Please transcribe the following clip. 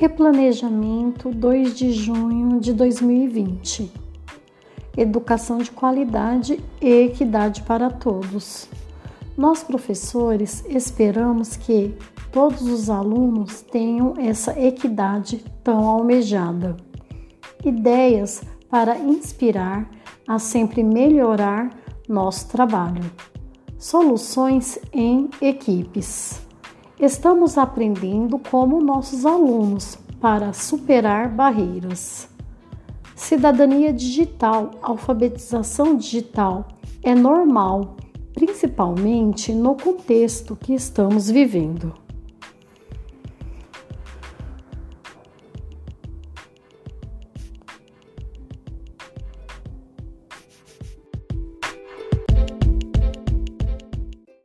Replanejamento 2 de junho de 2020. Educação de qualidade e equidade para todos. Nós, professores, esperamos que todos os alunos tenham essa equidade tão almejada. Ideias para inspirar a sempre melhorar nosso trabalho. Soluções em equipes. Estamos aprendendo como nossos alunos para superar barreiras. Cidadania digital, alfabetização digital é normal, principalmente no contexto que estamos vivendo.